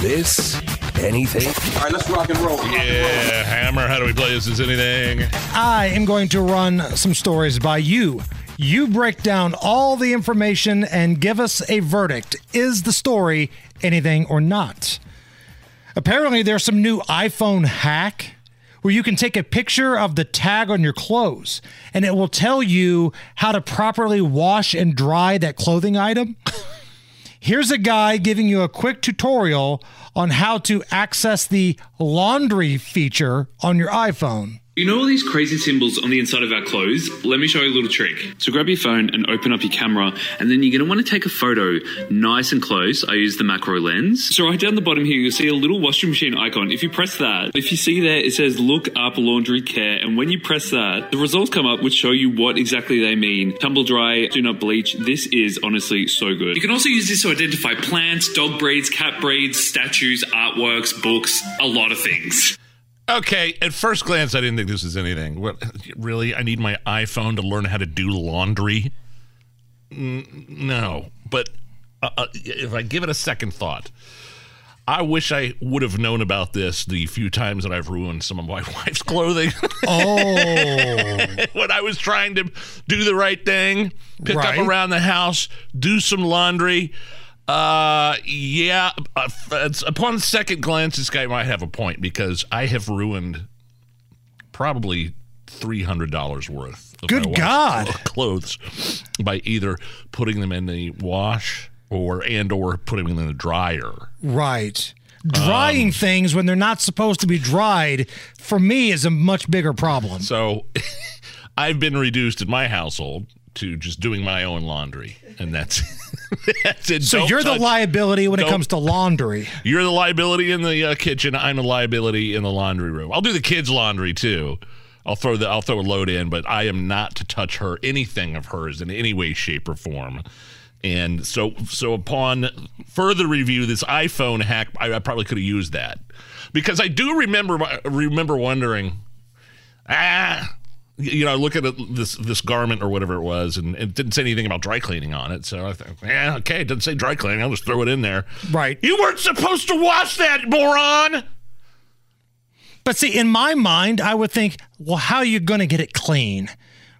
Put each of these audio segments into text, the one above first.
this anything? All right, let's rock and roll. Yeah, Hammer, how do we play this as anything? I am going to run some stories by you. You break down all the information and give us a verdict. Is the story anything or not? Apparently, there's some new iPhone hack where you can take a picture of the tag on your clothes and it will tell you how to properly wash and dry that clothing item. Here's a guy giving you a quick tutorial on how to access the laundry feature on your iPhone. You know all these crazy symbols on the inside of our clothes? Let me show you a little trick. So grab your phone and open up your camera, and then you're going to want to take a photo nice and close. I use the macro lens. So right down the bottom here, you'll see a little washing machine icon. If you press that, if you see there, it says look up laundry care, and when you press that, the results come up which show you what exactly they mean. Tumble dry, do not bleach. This is honestly so good. You can also use this to identify plants, dog breeds, cat breeds, statues, artworks, books, a lot of things. Okay, at first glance, I didn't think this was anything. What, really? I need my iPhone to learn how to do laundry? N- no. But uh, uh, if I give it a second thought, I wish I would have known about this the few times that I've ruined some of my wife's clothing. Oh. when I was trying to do the right thing, pick Right. up around the house, do some laundry. Uh, yeah. Uh, it's, upon second glance, this guy might have a point because I have ruined probably three hundred dollars worth. Of Good God. Clothes by either putting them in the wash or and or putting them in the dryer. Right. Drying Um, things when they're not supposed to be dried, for me, is a much bigger problem. So I've been reduced in my household to just doing my own laundry, and that's that's it. So Don't you're the liability when it comes to laundry. You're the liability in the uh, kitchen. I'm the liability in the laundry room. I'll do the kids' laundry too. I'll throw the I'll throw a load in, but I am not to touch her anything of hers in any way, shape, or form. And so so upon further review, this iPhone hack, I, I probably could have used that because I do remember remember wondering, ah. You know, look at it, this this garment or whatever it was, and it didn't say anything about dry cleaning on it. So I thought, yeah, okay, it doesn't say dry cleaning. I'll just throw it in there. Right. You weren't supposed to wash that, moron. But see, in my mind, I would think, well, how are you going to get it clean?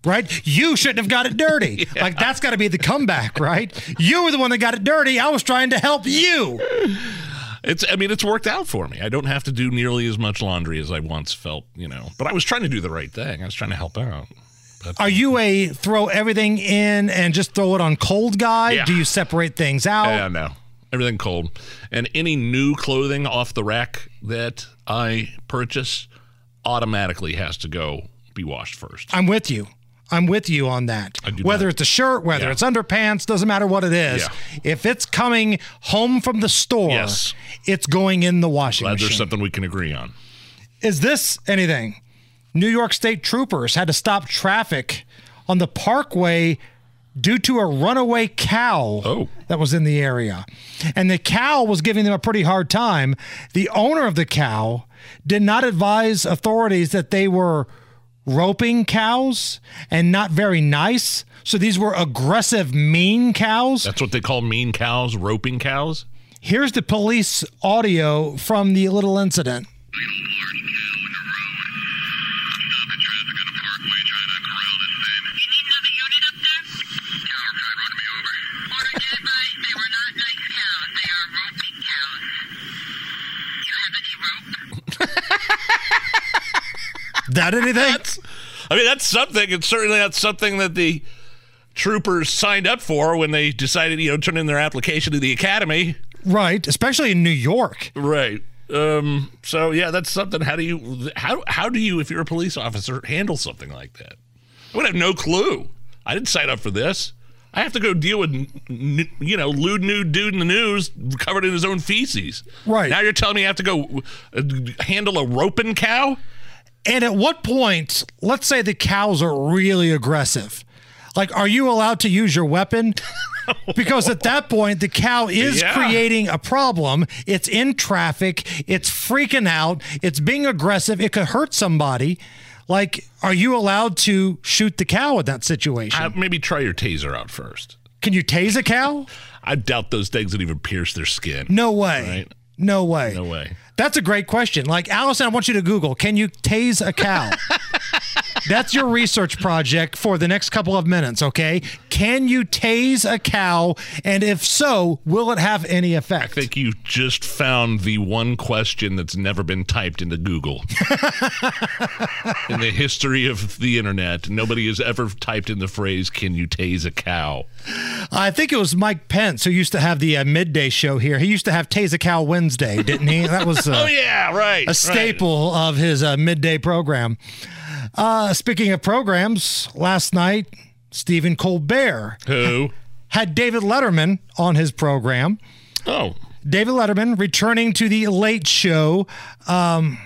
Right? You shouldn't have got it dirty. Like, that's got to be the comeback, right? You were the one that got it dirty. I was trying to help you. It's I mean it's worked out for me. I don't have to do nearly as much laundry as I once felt, you know. But I was trying to do the right thing. I was trying to help out. But Are you a throw everything in and just throw it on cold guy? Yeah. Do you separate things out? yeah, no. Everything cold. And any new clothing off the rack that I purchase automatically has to go be washed first. I'm with you. I'm with you on that. Whether not- it's a shirt, whether Yeah. it's underpants, doesn't matter what it is. Yeah. If it's coming home from the store, Yes. it's going in the washing Glad machine. there's something we can agree on. Is this anything? New York State troopers had to stop traffic on the parkway due to a runaway cow Oh. that was in the area. And the cow was giving them a pretty hard time. The owner of the cow did not advise authorities that they were roping cows and not very nice. So these were aggressive, mean cows. That's what they call mean cows, roping cows. Here's the police audio from the little incident. That anything? I mean, that's something. It's certainly not something that the troopers signed up for when they decided, you know, turn in their application to the academy. Right, especially in New York. Right. Um, so yeah, that's something. How do you how how do you if you're a police officer handle something like that? I would have no clue. I didn't sign up for this. I have to go deal with, you know, lewd nude dude in the news covered in his own feces. Right. Now you're telling me I have to go uh, handle a roping cow? And at what point, let's say the cows are really aggressive. Like, are you allowed to use your weapon? Because at that point, the cow is Yeah. creating a problem. It's in traffic. It's freaking out. It's being aggressive. It could hurt somebody. Like, are you allowed to shoot the cow in that situation? Uh, maybe try your taser out first. Can you tase a cow? I doubt those things would even pierce their skin. No way. Right. No way. No way. That's a great question. Like, Allison, I want you to Google can you tase a cow? That's your research project for the next couple of minutes, okay? Can you tase a cow? And if so, will it have any effect? I think you just found the one question that's never been typed into Google. in the history of the internet, nobody has ever typed in the phrase, Can you tase a cow? I think it was Mike Pence who used to have the uh, midday show here. He used to have Tase a Cow Wednesday, didn't he? That was uh, Oh, yeah, right. a staple of his uh, midday program. Uh, speaking of programs, last night, Stephen Colbert Who? had David Letterman on his program. Oh, David Letterman returning to the Late Show. Um,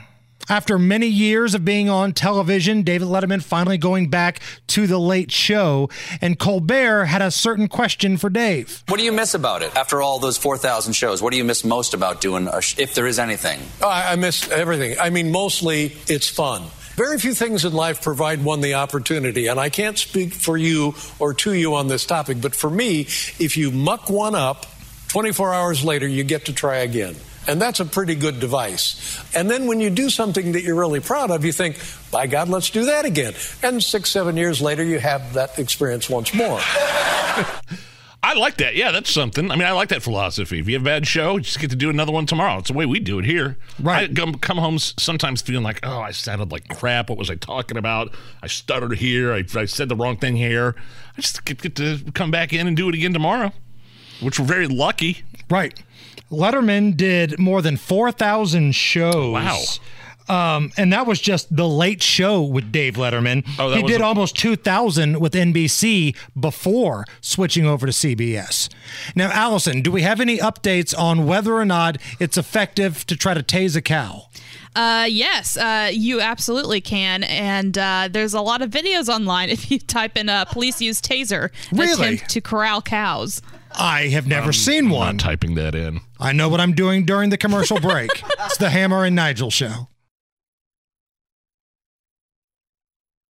after many years of being on television, David Letterman finally going back to the Late Show. And Colbert had a certain question for Dave. What do you miss about it after all those 4,000 shows? What do you miss most about doing, a sh- if there is anything? Oh, I, I miss everything. I mean, mostly it's fun. Very few things in life provide one the opportunity, and I can't speak for you or to you on this topic, but for me, if you muck one up, 24 hours later, you get to try again. And that's a pretty good device. And then when you do something that you're really proud of, you think, by God, let's do that again. And six, seven years later, you have that experience once more. I like that. Yeah, that's something. I mean, I like that philosophy. If you have a bad show, just get to do another one tomorrow. It's the way we do it here. Right. I come, come home sometimes feeling like, oh, I sounded like crap. What was I talking about? I stuttered here. I, I said the wrong thing here. I just get, get to come back in and do it again tomorrow, which we're very lucky. Right. Letterman did more than 4,000 shows. Wow. Um, and that was just the late show with Dave Letterman. Oh, that he was did a- almost 2,000 with NBC before switching over to CBS. Now, Allison, do we have any updates on whether or not it's effective to try to tase a cow? Uh, yes, uh, you absolutely can. And uh, there's a lot of videos online if you type in uh, police use taser Really? attempt to corral cows. I have never seen I'm one. not typing that in. I know what I'm doing during the commercial break. it's the Hammer and Nigel show.